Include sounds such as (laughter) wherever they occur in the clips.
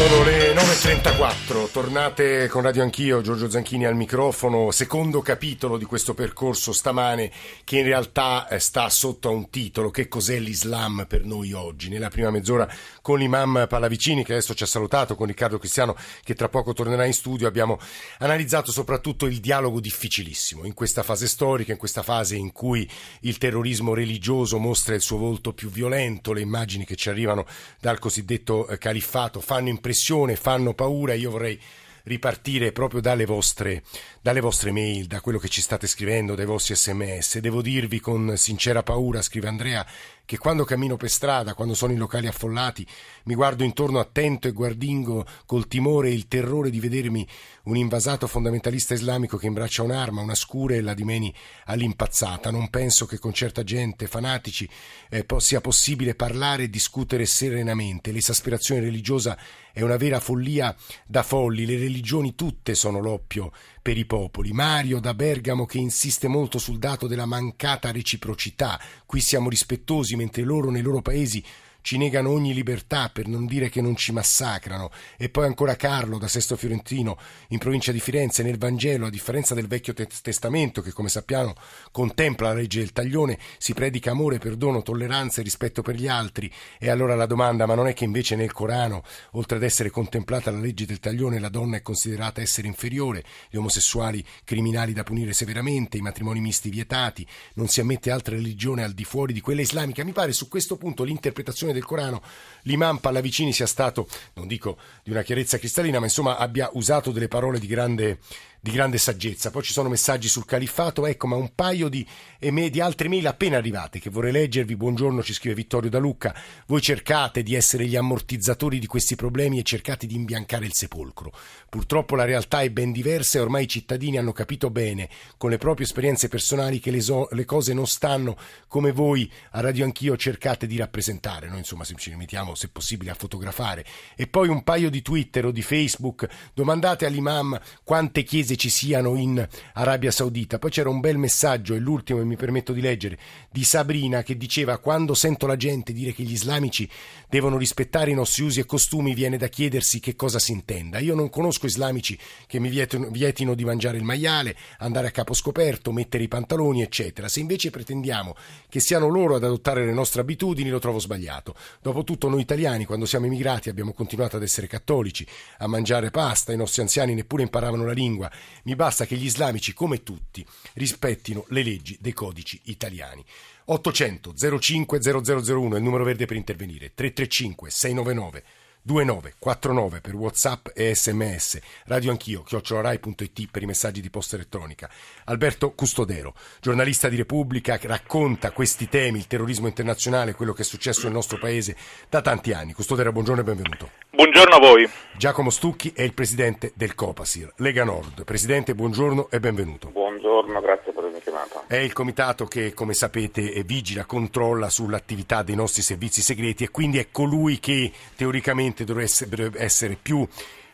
Sono le 9.34, tornate con Radio Anch'io, Giorgio Zanchini al microfono, secondo capitolo di questo percorso stamane che in realtà eh, sta sotto a un titolo, che cos'è l'Islam per noi oggi. Nella prima mezz'ora con l'imam Pallavicini che adesso ci ha salutato, con Riccardo Cristiano che tra poco tornerà in studio, abbiamo analizzato soprattutto il dialogo difficilissimo in questa fase storica, in questa fase in cui il terrorismo religioso mostra il suo volto più violento, le immagini che ci arrivano dal cosiddetto eh, califfato fanno impressione pressione, fanno paura. Io vorrei ripartire proprio dalle vostre, dalle vostre mail, da quello che ci state scrivendo, dai vostri sms. Devo dirvi con sincera paura, scrive Andrea, che quando cammino per strada, quando sono in locali affollati, mi guardo intorno attento e guardingo col timore e il terrore di vedermi un invasato fondamentalista islamico che imbraccia un'arma, una scura e la dimeni all'impazzata. Non penso che con certa gente, fanatici, eh, sia possibile parlare e discutere serenamente. L'esasperazione religiosa è una vera follia da folli, le religioni tutte sono l'oppio per i popoli. Mario da Bergamo che insiste molto sul dato della mancata reciprocità. Qui siamo rispettosi mentre loro nei loro paesi ci negano ogni libertà per non dire che non ci massacrano. E poi ancora Carlo da Sesto Fiorentino in provincia di Firenze nel Vangelo, a differenza del Vecchio Testamento che come sappiamo contempla la legge del taglione, si predica amore, perdono, tolleranza e rispetto per gli altri. E allora la domanda, ma non è che invece nel Corano, oltre ad essere contemplata la legge del taglione, la donna è considerata essere inferiore, gli omosessuali criminali da punire severamente, i matrimoni misti vietati, non si ammette altra religione al di fuori di quella islamica? Mi pare su questo punto l'interpretazione del Corano, l'imam Pallavicini sia stato, non dico di una chiarezza cristallina, ma insomma abbia usato delle parole di grande di grande saggezza. Poi ci sono messaggi sul califfato, ecco, ma un paio di, di altre mail appena arrivate che vorrei leggervi. Buongiorno, ci scrive Vittorio Da Lucca. Voi cercate di essere gli ammortizzatori di questi problemi e cercate di imbiancare il sepolcro. Purtroppo la realtà è ben diversa e ormai i cittadini hanno capito bene, con le proprie esperienze personali, che le, so, le cose non stanno come voi a Radio Anch'io cercate di rappresentare. Noi insomma ci limitiamo se possibile a fotografare. E poi un paio di Twitter o di Facebook, domandate all'imam quante chiese paese ci siano in Arabia Saudita. Poi c'era un bel messaggio, e l'ultimo e mi permetto di leggere, di Sabrina che diceva quando sento la gente dire che gli islamici devono rispettare i nostri usi e costumi viene da chiedersi che cosa si intenda. Io non conosco islamici che mi vietino, vietino di mangiare il maiale, andare a capo scoperto, mettere i pantaloni, eccetera. Se invece pretendiamo che siano loro ad adottare le nostre abitudini, lo trovo sbagliato. Dopotutto noi italiani, quando siamo emigrati, abbiamo continuato ad essere cattolici, a mangiare pasta, i nostri anziani neppure imparavano la lingua, mi basta che gli islamici, come tutti, rispettino le leggi dei codici italiani. 800 05 0001 è il numero verde per intervenire. 335 699 2949 per Whatsapp e sms, radio anch'io, chiocciolarai.it per i messaggi di posta elettronica. Alberto Custodero, giornalista di Repubblica, racconta questi temi, il terrorismo internazionale, quello che è successo nel nostro paese da tanti anni. Custodero, buongiorno e benvenuto. Buongiorno a voi. Giacomo Stucchi è il presidente del Copasir, Lega Nord. Presidente, buongiorno e benvenuto. Buongiorno, grazie per avermi chiamato. È il comitato che, come sapete, vigila, controlla sull'attività dei nostri servizi segreti e quindi è colui che teoricamente dovrebbe essere più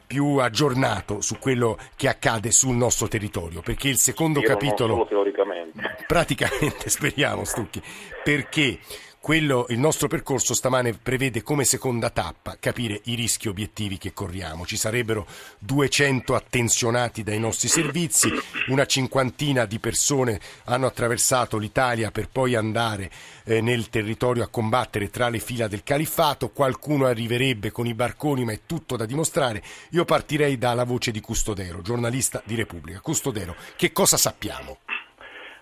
più aggiornato su quello che accade sul nostro territorio, perché il secondo Io capitolo... Non solo teoricamente. (laughs) Praticamente, (laughs) speriamo Stucchi, perché quello, il nostro percorso stamane prevede come seconda tappa capire i rischi obiettivi che corriamo. Ci sarebbero 200 attenzionati dai nostri servizi, una cinquantina di persone hanno attraversato l'Italia per poi andare eh, nel territorio a combattere tra le fila del califfato, qualcuno arriverebbe con i barconi ma è tutto da dimostrare. Io partirei dalla voce di Custodero, giornalista di Repubblica. Custodero, che cosa sappiamo?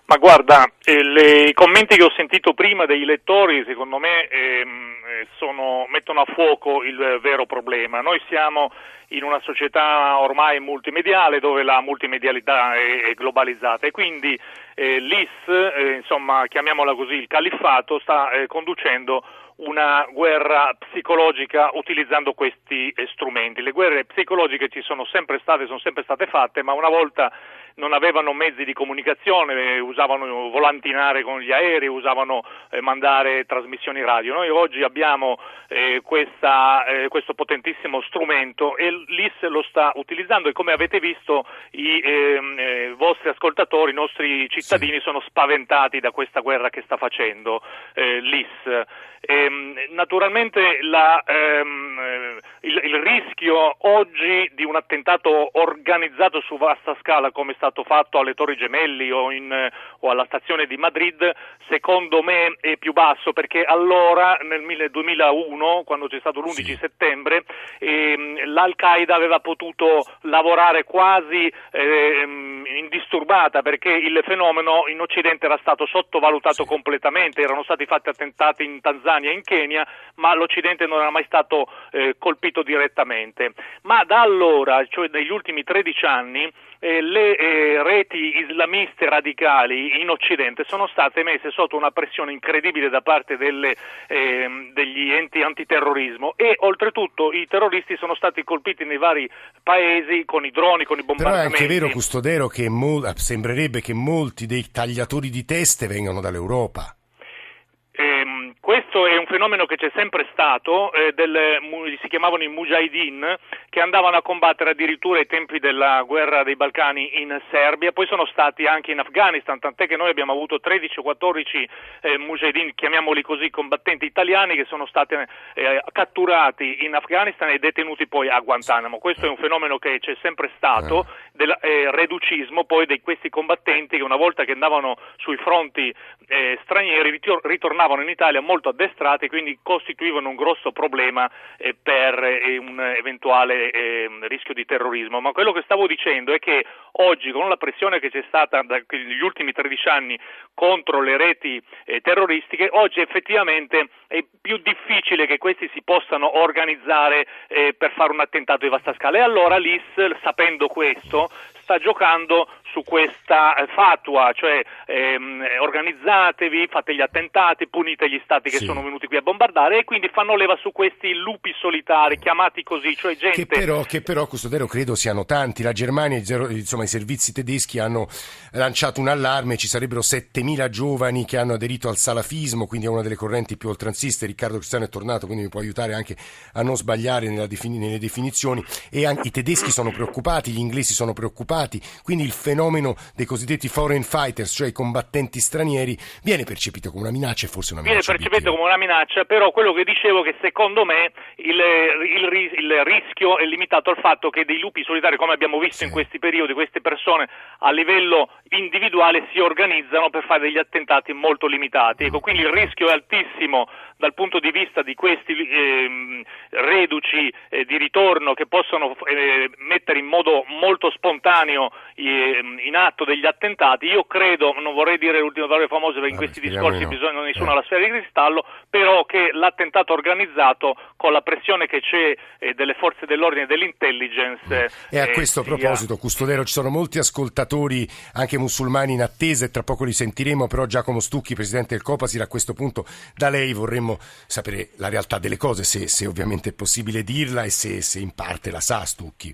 Ma guarda, eh, i commenti che ho sentito prima dei lettori secondo me ehm, eh, sono, mettono a fuoco il vero problema. Noi siamo in una società ormai multimediale dove la multimedialità è, è globalizzata e quindi eh, l'IS, eh, insomma chiamiamola così, il califfato, sta eh, conducendo una guerra psicologica utilizzando questi strumenti. Le guerre psicologiche ci sono sempre state, sono sempre state fatte, ma una volta non avevano mezzi di comunicazione, usavano volantinare con gli aerei, usavano eh, mandare trasmissioni radio. Noi oggi abbiamo eh, questa, eh, questo potentissimo strumento e l'IS lo sta utilizzando e come avete visto i ehm, eh, vostri ascoltatori, i nostri cittadini sì. sono spaventati da questa guerra che sta facendo eh, l'IS. Ehm, naturalmente la, ehm, il, il, rischio oggi di un attentato organizzato su vasta scala come è stato fatto alle Torri Gemelli o, in, o alla stazione di Madrid secondo me è più basso perché allora nel 2001 quando c'è stato l'11 sì. settembre ehm, l'Al-Qaeda aveva potuto lavorare quasi ehm, indisturbata perché il fenomeno in Occidente era stato sottovalutato sì. completamente, erano stati fatti attentati in Tanzania in Kenya, ma l'Occidente non era mai stato eh, colpito direttamente. Ma da allora, cioè negli ultimi 13 anni, eh, le eh, reti islamiste radicali in Occidente sono state messe sotto una pressione incredibile da parte delle, eh, degli enti antiterrorismo e oltretutto i terroristi sono stati colpiti nei vari paesi con i droni, con i bombardamenti. Però è anche vero, Custodero, che mol- sembrerebbe che molti dei tagliatori di teste vengano dall'Europa. Questo è un fenomeno che c'è sempre stato, eh, del, si chiamavano i Mujahideen, che andavano a combattere addirittura ai tempi della guerra dei Balcani in Serbia, poi sono stati anche in Afghanistan, tant'è che noi abbiamo avuto 13 o 14 eh, Mujahideen, chiamiamoli così, combattenti italiani che sono stati eh, catturati in Afghanistan e detenuti poi a Guantanamo. Questo è un fenomeno che c'è sempre stato, eh. del eh, reducismo poi di questi combattenti che una volta che andavano sui fronti eh, stranieri ritornavano in Italia molto addestrati, quindi costituivano un grosso problema eh, per eh, un eventuale eh, rischio di terrorismo. Ma quello che stavo dicendo è che oggi, con la pressione che c'è stata negli ultimi 13 anni contro le reti eh, terroristiche, oggi effettivamente è più difficile che questi si possano organizzare eh, per fare un attentato di vasta scala. E allora l'IS, sapendo questo, sta giocando su questa eh, fatua, cioè ehm, organizzatevi, fate gli attentati, punite gli stati che sì. sono venuti qui a bombardare e quindi fanno leva su questi lupi solitari, chiamati così, cioè gente... Che però, che però Custodero, credo siano tanti. La Germania, insomma i servizi tedeschi hanno lanciato un allarme, ci sarebbero 7.000 giovani che hanno aderito al salafismo, quindi a una delle correnti più oltranziste. Riccardo Cristiano è tornato, quindi mi può aiutare anche a non sbagliare defini- nelle definizioni. E anche, i tedeschi sono preoccupati, gli inglesi sono preoccupati quindi il fenomeno dei cosiddetti foreign fighters, cioè i combattenti stranieri, viene percepito come una minaccia e forse una minaccia. Viene percepito come una minaccia, però quello che dicevo è che secondo me il, il, il, rischio è limitato al fatto che dei lupi solitari, come abbiamo visto sì. in questi periodi, queste persone a livello individuale si organizzano per fare degli attentati molto limitati. Ecco, quindi il rischio è altissimo dal punto di vista di questi eh, reduci eh, di ritorno che possono eh, mettere in modo molto spontaneo ehm, in atto degli attentati, io credo, non vorrei dire l'ultima parola famosa perché in questi discorsi no. bisogna nessuno alla sfera di cristallo, però che l'attentato organizzato con la pressione che c'è eh, delle forze dell'ordine e dell'intelligence. E a eh, questo proposito, Custodero, ci sono molti ascoltatori, anche musulmani, in attesa e tra poco li sentiremo, però Giacomo Stucchi, presidente del Copasir, a questo punto da lei vorremmo vorremmo sapere la realtà delle cose, se, se ovviamente è possibile dirla e se, se in parte la sa Stucchi.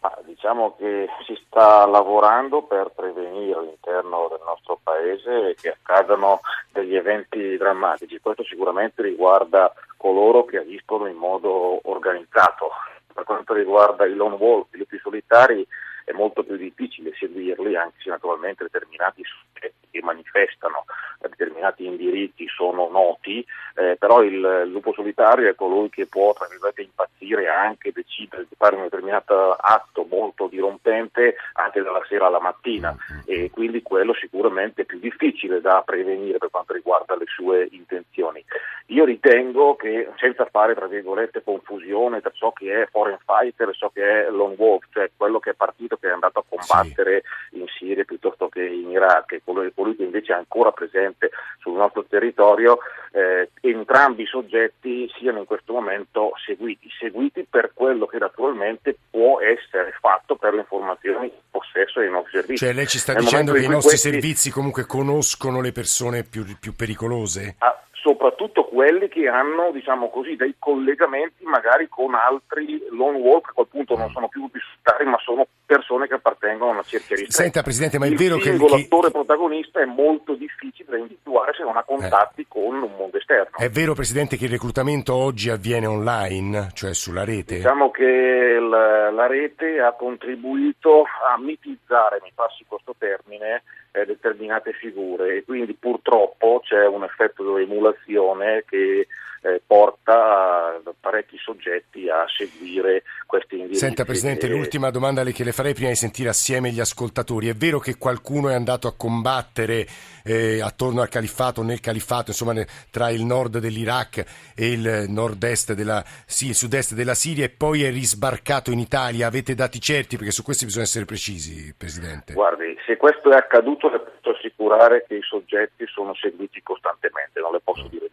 Ah, diciamo che si sta lavorando per prevenire all'interno del nostro paese che accadano degli eventi drammatici. Questo sicuramente riguarda coloro che agiscono in modo organizzato. Per quanto riguarda i lone wolf, i lupi solitari, è molto più difficile seguirli, anche se naturalmente determinati soggetti che manifestano determinati indirizzi sono noti, eh, però il, lupo solitario è colui che può tra virgolette impazzire anche decidere di fare un determinato atto molto dirompente anche dalla sera alla mattina mm-hmm. e quindi quello sicuramente è più difficile da prevenire per quanto riguarda le sue intenzioni. Io ritengo che senza fare tra virgolette confusione tra ciò che è foreign fighter e ciò che è lone wolf, cioè quello che è partito che è andato a combattere sì. in Siria piuttosto che in Iraq e colui, colui, che invece è ancora presente sul nostro territorio, eh, entrambi i soggetti siano in questo momento seguiti, seguiti per quello che naturalmente può essere fatto per le informazioni in possesso dei nostri servizi. Cioè lei ci sta Nel dicendo che i nostri questi... servizi comunque conoscono le persone più, più pericolose? Ah, soprattutto quelli che hanno diciamo così, dei collegamenti magari con altri lone wolf che a quel punto non sono più risultati ma sono persone che appartengono a una cerchia ristretta. Senta Presidente, ma è il vero che... Il singolo attore protagonista è molto difficile da individuare se non ha contatti eh. con un mondo esterno. È vero Presidente che il reclutamento oggi avviene online, cioè sulla rete? Diciamo che la, la rete ha contribuito a mitizzare, mi passi questo termine, eh, determinate figure e quindi purtroppo c'è un effetto di emulazione che eh, porta parecchi soggetti a seguire questi indirizzi. Senta Presidente, e... l'ultima domanda che le farei prima di sentire assieme gli ascoltatori. È vero che qualcuno è andato a combattere eh, attorno al califfato, nel califfato, insomma ne, tra il nord dell'Iraq e il nord-est della, sì, il sud-est della Siria e poi è risbarcato in Italia? Avete dati certi? Perché su questi bisogna essere precisi, Presidente. Guardi, se questo è accaduto le posso assicurare che i soggetti sono seguiti costantemente, non le posso dire.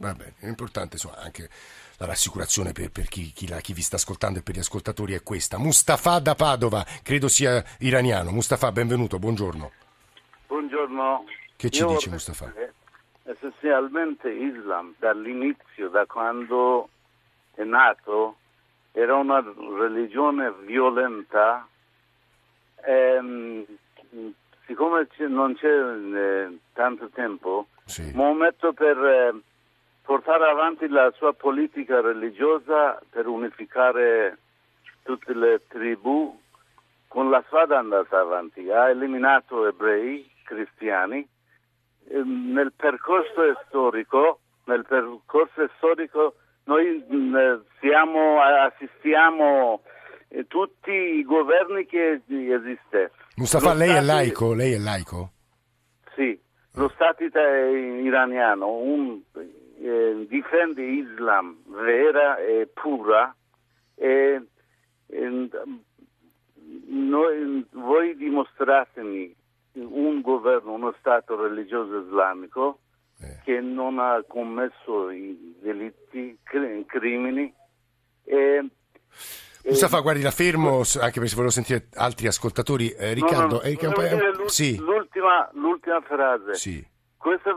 Va bene, è importante insomma, anche la rassicurazione per, per chi, chi, la, chi, vi sta ascoltando e per gli ascoltatori è questa. Mustafa da Padova, credo sia iraniano. Mustafa, benvenuto, buongiorno. Buongiorno. Che ci Io dice Mustafa? Essenzialmente Islam dall'inizio, da quando è nato, era una religione violenta. Ehm, siccome non c'è eh, tanto tempo, sì. Maometto per eh, portare avanti la sua politica religiosa per unificare tutte le tribù, con la spada è andata avanti, ha eliminato ebrei, cristiani, ehm, nel percorso storico, nel percorso storico noi mm, siamo, assistiamo a tutti i governi che esiste. Mustafa, lei è laico? Lei è laico? Sì, lo Stato iraniano, un eh, difende Islam vera e pura e, e noi, voi dimostratemi un governo, uno Stato religioso islamico eh. che non ha commesso i delitti, crimini e Mustafa, guardi, la fermo anche perché volevo sentire altri ascoltatori. Eh, Riccardo, no, no, eh, sì. l'ultima, l'ultima, frase. Sì. Questa,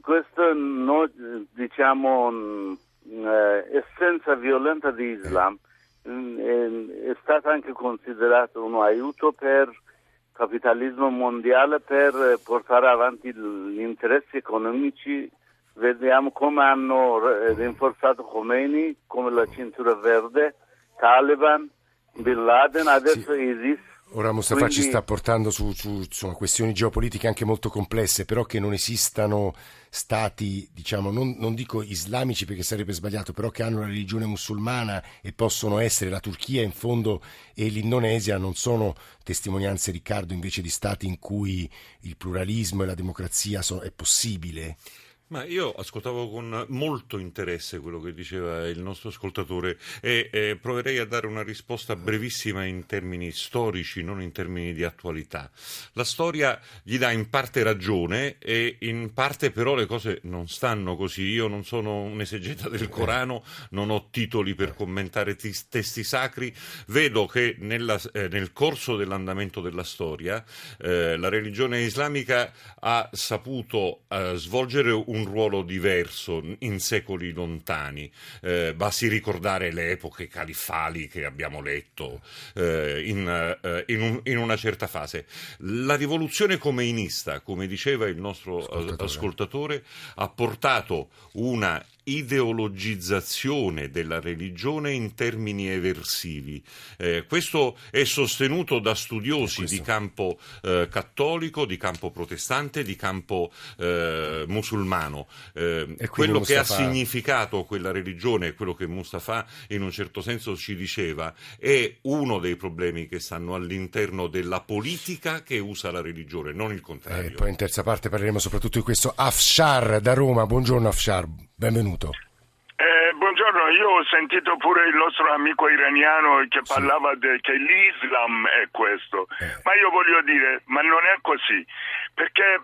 questa no, diciamo, eh, essenza violenta di Islam eh. è stata anche considerata un aiuto per il capitalismo mondiale per portare avanti gli interessi economici. Vediamo come hanno rinforzato Khomeini, come la cintura verde, Taliban, Bin Laden, adesso sì. ISIS Ora Mustafa Quindi... ci sta portando su, su insomma, questioni geopolitiche anche molto complesse, però che non esistano stati, diciamo, non, non, dico islamici perché sarebbe sbagliato, però che hanno la religione musulmana e possono essere la Turchia in fondo e l'Indonesia non sono testimonianze, Riccardo, invece di stati in cui il pluralismo e la democrazia sono, è possibile? Ma io ascoltavo con molto interesse quello che diceva il nostro ascoltatore e eh, proverei a dare una risposta brevissima in termini storici, non in termini di attualità. La storia gli dà in parte ragione e in parte però le cose non stanno così. Io non sono un esegeta del Corano, non ho titoli per commentare t- testi sacri, vedo che nella, eh, nel corso dell'andamento della storia eh, la religione islamica ha saputo eh, svolgere un un ruolo diverso in secoli lontani. Eh, basti ricordare le epoche califfali che abbiamo letto eh, in, eh, in, un, in, una certa fase. La rivoluzione comeinista, come diceva il nostro ascoltatore, ascoltatore ha portato una ideologizzazione della religione in termini eversivi. Eh, questo è sostenuto da studiosi di campo eh, cattolico, di campo protestante, di campo eh, musulmano. Eh, quello Mustafa... che ha significato quella religione quello che Mustafa in un certo senso ci diceva è uno dei problemi che stanno all'interno della politica che usa la religione, non il contrario. poi in terza parte parleremo soprattutto di questo. Afshar da Roma, buongiorno Afshar. Benvenuto. Eh, buongiorno, io ho sentito pure il nostro amico iraniano che sì. parlava de, che l'Islam è questo, eh. ma io voglio dire, ma non è così, perché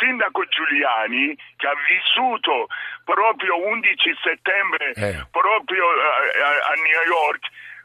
sindaco Giuliani che ha vissuto proprio 11 settembre eh. proprio a, a, a New York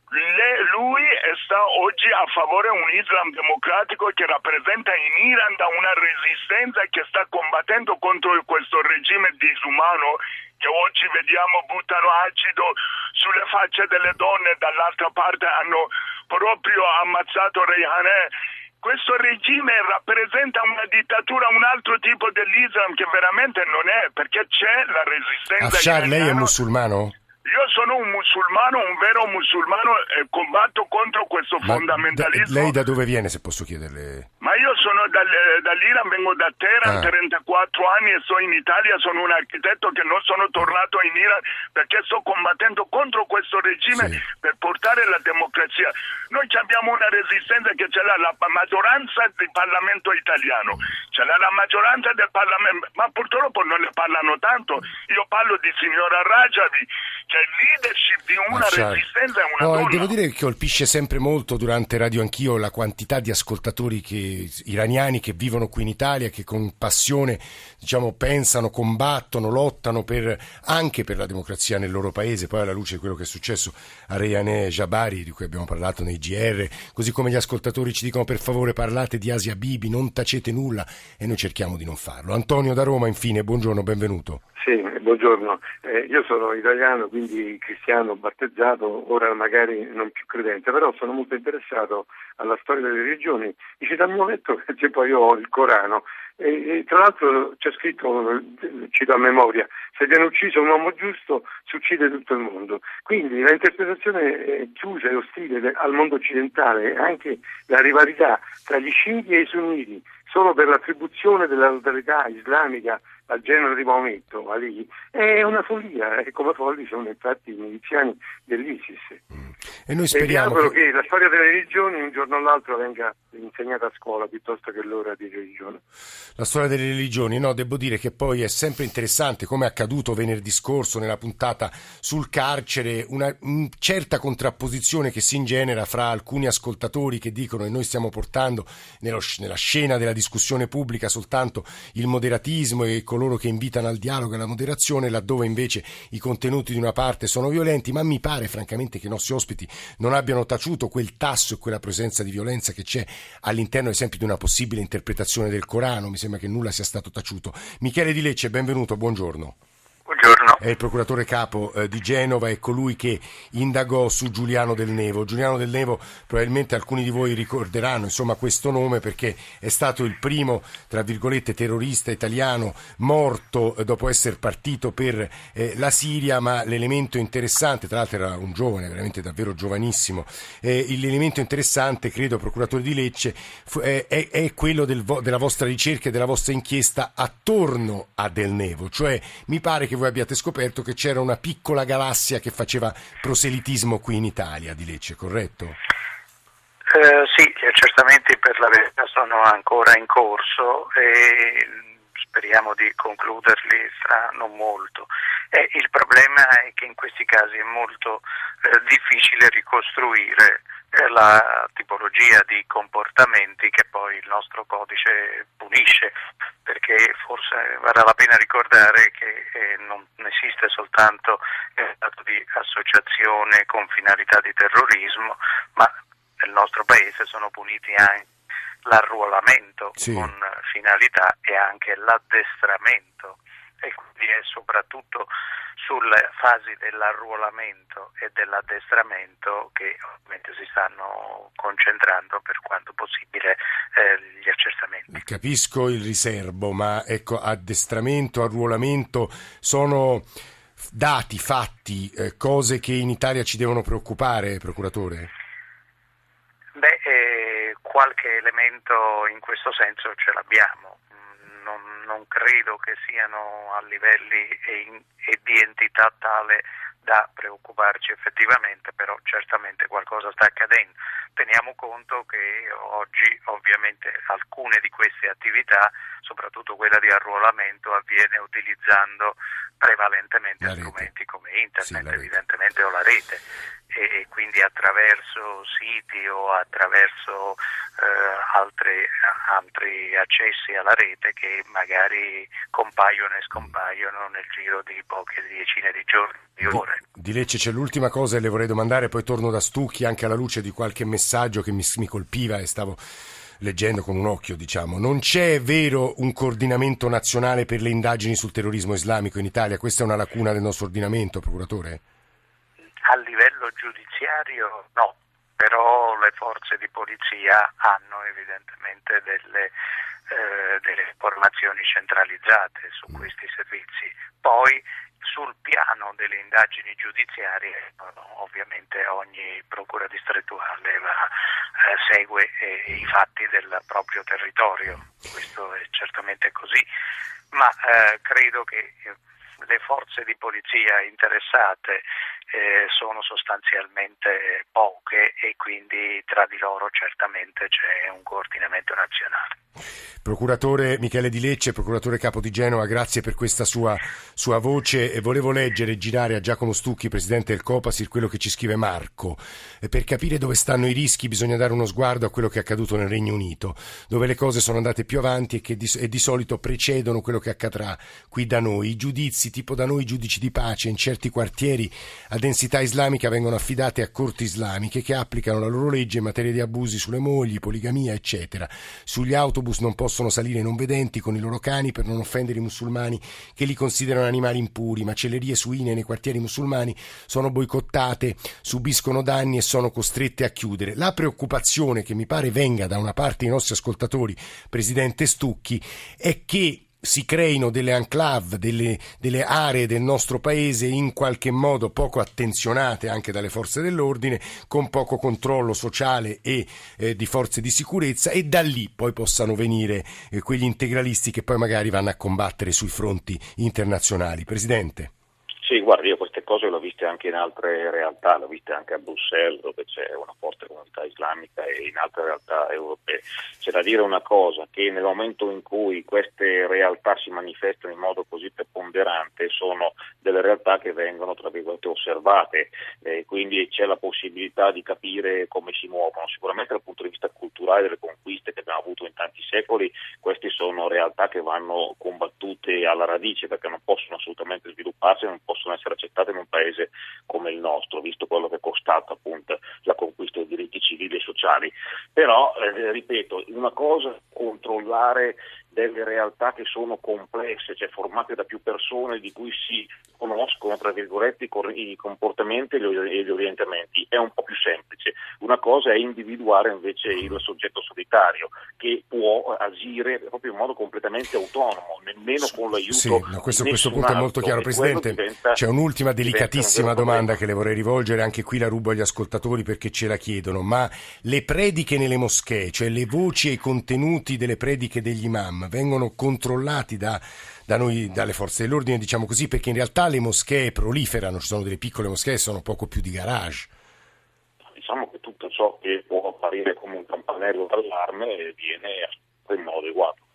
le, lui sta oggi a favore di un Islam democratico che rappresenta in Iran una resistenza che sta combattendo contro questo regime disumano che oggi vediamo buttano acido sulle facce delle donne, dall'altra parte hanno proprio ammazzato Reyhaneh questo regime rappresenta una dittatura, un altro tipo dell'Islam che veramente non è, perché c'è la resistenza. Afshar, lei è musulmano? Io sono un musulmano, un vero musulmano e combatto contro questo Ma fondamentalismo. Da, lei da dove viene, se posso chiederle? Ma io sono dal, dall'Iran, vengo da Teheran, ah. 34 anni e sto in Italia, sono un architetto che non sono tornato in Iran perché sto combattendo contro questo regime sì. per portare la democrazia. Noi abbiamo una resistenza che ce l'ha la maggioranza del Parlamento italiano, ce l'ha la maggioranza del Parlamento, ma purtroppo non ne parlano tanto. Io parlo di signora Rajavi, che è leadership di una ah, certo. resistenza e una no, donna. Devo dire che colpisce sempre molto durante Radio Anch'io la quantità di ascoltatori che, iraniani che vivono qui in Italia, che con passione diciamo, pensano, combattono, lottano per, anche per la democrazia nel loro paese, poi alla luce di quello che è successo a Reyhaneh Jabari, di cui abbiamo parlato nei GR, così come gli ascoltatori ci dicono per favore parlate di Asia Bibi, non tacete nulla e noi cerchiamo di non farlo. Antonio da Roma, infine, buongiorno, benvenuto. Sì, buongiorno. Eh, io sono italiano, quindi cristiano, battezzato, ora magari non più credente, però sono molto interessato alla storia delle religioni. Dice dal mio letto che poi ho il Corano e, e, tra l'altro c'è scritto, cito a memoria, se viene ucciso un uomo giusto si uccide tutto il mondo. Quindi l'interpretazione chiusa e ostile al mondo occidentale e anche la rivalità tra gli sciiti e i sunniti solo per l'attribuzione della totalità islamica al genere di Maometto, Ali, è una follia e come folli sono infatti i miliziani dell'ISIS. Mm. E noi speriamo e che... che... la storia delle religioni un giorno o l'altro venga insegnata a scuola piuttosto che l'ora di religione. La storia delle religioni, no, devo dire che poi è sempre interessante, come è accaduto venerdì scorso nella puntata sul carcere, una certa contrapposizione che si ingenera fra alcuni ascoltatori che dicono e noi stiamo portando nello, nella scena della discussione pubblica soltanto il moderatismo e coloro che invitano al dialogo e alla moderazione, laddove invece i contenuti di una parte sono violenti, ma mi pare francamente che i nostri ospiti non abbiano taciuto quel tasso e quella presenza di violenza che c'è all'interno, ad esempio, di una possibile interpretazione del Corano. Mi sembra che nulla sia stato taciuto. Michele Di Lecce, benvenuto, buongiorno. Buongiorno. È il procuratore capo eh, di Genova, è colui che indagò su Giuliano Del Nevo. Giuliano Del Nevo, probabilmente alcuni di voi ricorderanno insomma, questo nome perché è stato il primo, tra virgolette, terrorista italiano morto eh, dopo essere partito per eh, la Siria, ma l'elemento interessante, tra l'altro era un giovane, veramente davvero giovanissimo, eh, l'elemento interessante, credo, procuratore di Lecce, fu, è, è, quello del, della vostra ricerca e della vostra inchiesta attorno a Del Nevo, cioè mi pare che voi abbiate scoperto che c'era una piccola galassia che faceva proselitismo qui in Italia di Lecce, corretto? Eh, sì, gli accertamenti per la verità sono ancora in corso e speriamo di concluderli fra non molto. Eh, il problema è che in questi casi è molto eh, difficile ricostruire la tipologia di comportamenti che poi il nostro codice punisce, perché forse varrà la pena ricordare che eh, non esiste soltanto il stato di associazione con finalità di terrorismo, ma nel nostro paese sono puniti anche l'arruolamento sì. con finalità e anche l'addestramento e quindi è soprattutto sulle fasi dell'arruolamento e dell'addestramento che ovviamente si stanno concentrando per quanto possibile eh, gli accertamenti. Capisco il riservo, ma ecco, addestramento, arruolamento sono dati, fatti, eh, cose che in Italia ci devono preoccupare, procuratore? Beh, eh, qualche elemento in questo senso ce l'abbiamo non, credo che siano a livelli e, in, e di entità tale da preoccuparci effettivamente, però certamente qualcosa sta accadendo. Teniamo conto che oggi ovviamente alcune di queste attività, soprattutto quella di arruolamento, avviene utilizzando prevalentemente strumenti come internet, sì, evidentemente o la rete. E quindi attraverso siti o attraverso eh, altri, altri accessi alla rete che magari magari compaiono e scompaiono nel giro di poche decine di giorni, di. Di Lecce c'è l'ultima cosa e le vorrei domandare, poi torno da Stucchi anche alla luce di qualche messaggio che mi, mi colpiva e stavo leggendo con un occhio, diciamo. Non c'è vero un coordinamento nazionale per le indagini sul terrorismo islamico in Italia? Questa è una lacuna del nostro ordinamento, procuratore? A livello giudiziario no, però le forze di polizia hanno evidentemente delle, eh, delle informazioni centralizzate su mm. questi servizi. Poi sul piano delle indagini giudiziarie ovviamente ogni procura distrettuale va, eh, segue eh, i fatti del proprio territorio, questo è certamente così, ma eh, credo che eh, le forze di polizia interessate eh, sono sostanzialmente poche e quindi tra di loro certamente c'è un coordinamento nazionale. Procuratore Michele Di Lecce, procuratore capo di Genova, grazie per questa sua, sua voce e volevo leggere e girare a Giacomo Stucchi, presidente del Copasir, quello che ci scrive Marco. Per capire dove stanno i rischi bisogna dare uno sguardo a quello che è accaduto nel Regno Unito, dove le cose sono andate più avanti e che di, e di solito precedono quello che accadrà qui da noi. I giudizi, tipo da noi giudici di pace, in certi quartieri densità islamica vengono affidati a corti islamiche che applicano la loro legge in materia di abusi sulle mogli, poligamia, eccetera. Sugli autobus non possono salire non vedenti con i loro cani per non offendere i musulmani che li considerano animali impuri. Macellerie suine nei quartieri musulmani sono boicottate, subiscono danni e sono costrette a chiudere. La preoccupazione che mi pare venga da una parte dei nostri ascoltatori, Presidente Stucchi, è che si creino delle enclave, delle, delle, aree del nostro paese in qualche modo poco attenzionate anche dalle forze dell'ordine, con poco controllo sociale e eh, di forze di sicurezza e da lì poi possano venire eh, quegli integralisti che poi magari vanno a combattere sui fronti internazionali. Presidente. Sì, guardi, io cose le ho viste anche in altre realtà, le ho viste anche a Bruxelles dove c'è una forte comunità islamica e in altre realtà europee. C'è da dire una cosa, che nel momento in cui queste realtà si manifestano in modo così preponderante sono delle realtà che vengono tra virgolette osservate, eh, quindi c'è la possibilità di capire come si muovono. Sicuramente dal punto di vista culturale delle conquiste che abbiamo avuto in tanti secoli, queste sono realtà che vanno combattute alla radice perché non possono assolutamente svilupparsi, non possono essere accettate in un paese come il nostro, visto quello che è costato appunto la conquista dei diritti civili e sociali. Però, eh, ripeto, una cosa è controllare delle realtà che sono complesse, cioè formate da più persone di cui si conoscono, tra virgolette, i comportamenti e gli orientamenti. È un po' più semplice. Una cosa è individuare invece il soggetto solitario che può agire proprio in modo completamente autonomo, nemmeno con l'aiuto sì, no, questo, questo punto è molto chiaro. Presidente, diventa, c'è un'ultima delicatissima domanda che le vorrei rivolgere, anche qui la rubo agli ascoltatori perché ce la chiedono, ma le prediche nelle moschee, cioè le voci e i contenuti delle prediche degli imam, vengono controllati da, da noi, dalle forze dell'ordine, diciamo così, perché in realtà le moschee proliferano, ci sono delle piccole moschee, sono poco più di garage. Diciamo che tutto ciò che può apparire come un campanello d'allarme viene in modo adeguato.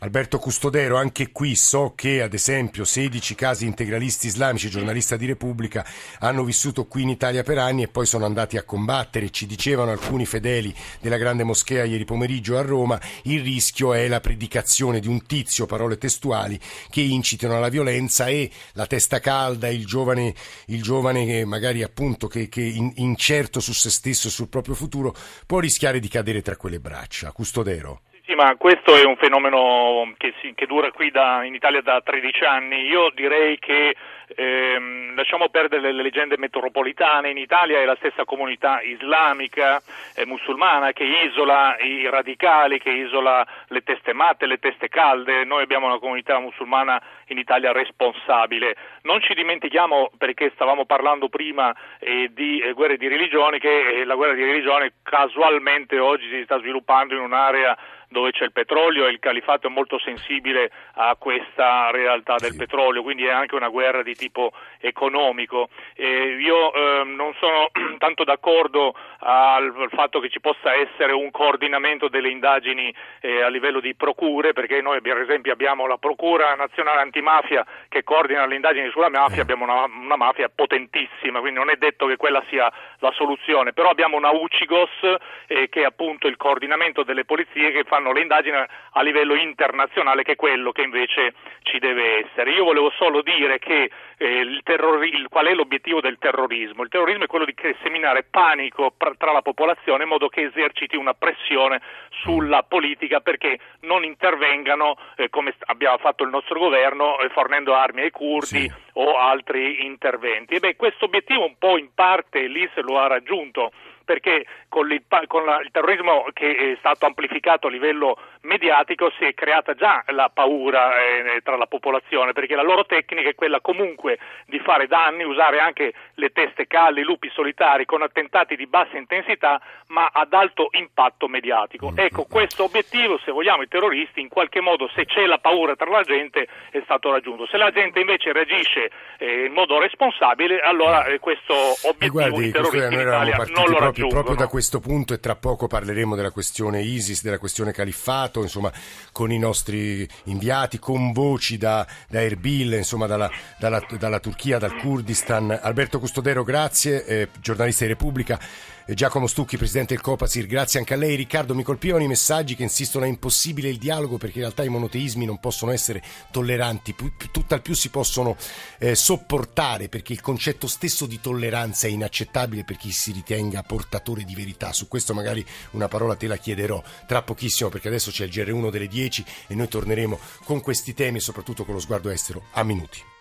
Alberto Custodero, anche qui so che ad esempio 16 casi integralisti islamici, giornalista di Repubblica, hanno vissuto qui in Italia per anni e poi sono andati a combattere. Ci dicevano alcuni fedeli della grande moschea ieri pomeriggio a Roma, il rischio è la predicazione di un tizio, parole testuali, che incitano alla violenza e la testa calda, il giovane, il giovane che magari appunto che, che incerto su se stesso e sul proprio futuro può rischiare di cadere tra quelle braccia. Custodero. Sì, ma questo è un fenomeno che, si, che dura qui da, in Italia da 13 anni. Io direi che ehm, lasciamo perdere le leggende metropolitane, in Italia è la stessa comunità islamica, eh, musulmana, che isola i radicali, che isola le teste matte, le teste calde. Noi abbiamo una comunità musulmana in Italia responsabile. Non ci dimentichiamo, perché stavamo parlando prima eh, di eh, guerre di religione, che eh, la guerra di religione casualmente oggi si sta sviluppando in un'area dove c'è il petrolio e il califato è molto sensibile a questa realtà del sì. petrolio, quindi è anche una guerra di tipo economico. Eh, io eh, non sono (clears throat) tanto d'accordo al, al, fatto che ci possa essere un coordinamento delle indagini eh, a livello di procure, perché noi per esempio abbiamo la Procura Nazionale Antimafia che coordina le indagini sulla mafia, eh. abbiamo una, una mafia potentissima, quindi non è detto che quella sia la soluzione, però abbiamo una UCIGOS eh, che è appunto il coordinamento delle polizie che fa fanno le indagini a livello internazionale che è quello che invece ci deve essere. Io volevo solo dire che eh, il terrori- qual è l'obiettivo del terrorismo? Il terrorismo è quello di seminare panico tra la popolazione in modo che eserciti una pressione sulla politica perché non intervengano eh, come abbiava fatto il nostro governo eh, fornendo armi ai curdi sì. o altri interventi. Questo obiettivo un po' in parte l'IS lo ha raggiunto perché con, il, con la, il, terrorismo che è stato amplificato a livello mediatico si è creata già la paura eh, tra la popolazione, perché la loro tecnica è quella comunque di fare danni, usare anche le teste calde, i lupi solitari con attentati di bassa intensità ma ad alto impatto mediatico. Mm. Ecco, questo obiettivo, se vogliamo, i terroristi in qualche modo, se c'è la paura tra la gente, è stato raggiunto. Se la gente invece reagisce eh, in modo responsabile, allora eh, questo obiettivo guardi, i terroristi in Italia non lo raggiungono proprio, proprio da questo punto e tra poco parleremo della questione ISIS, della questione califfato, insomma, con i nostri inviati, con voci da, da Erbil, insomma, dalla, dalla, dalla, Turchia, dal Kurdistan. Alberto Custodero, grazie, eh, giornalista di Repubblica. Giacomo Stucchi, presidente del Copasir, grazie anche a lei. Riccardo, mi colpivano i messaggi che insistono è impossibile il dialogo perché in realtà i monoteismi non possono essere tolleranti, tutt'al più si possono eh, sopportare perché il concetto stesso di tolleranza è inaccettabile per chi si ritenga portatore di verità. Su questo magari una parola te la chiederò tra pochissimo perché adesso c'è il GR1 delle 10 e noi torneremo con questi temi e soprattutto con lo sguardo estero a minuti.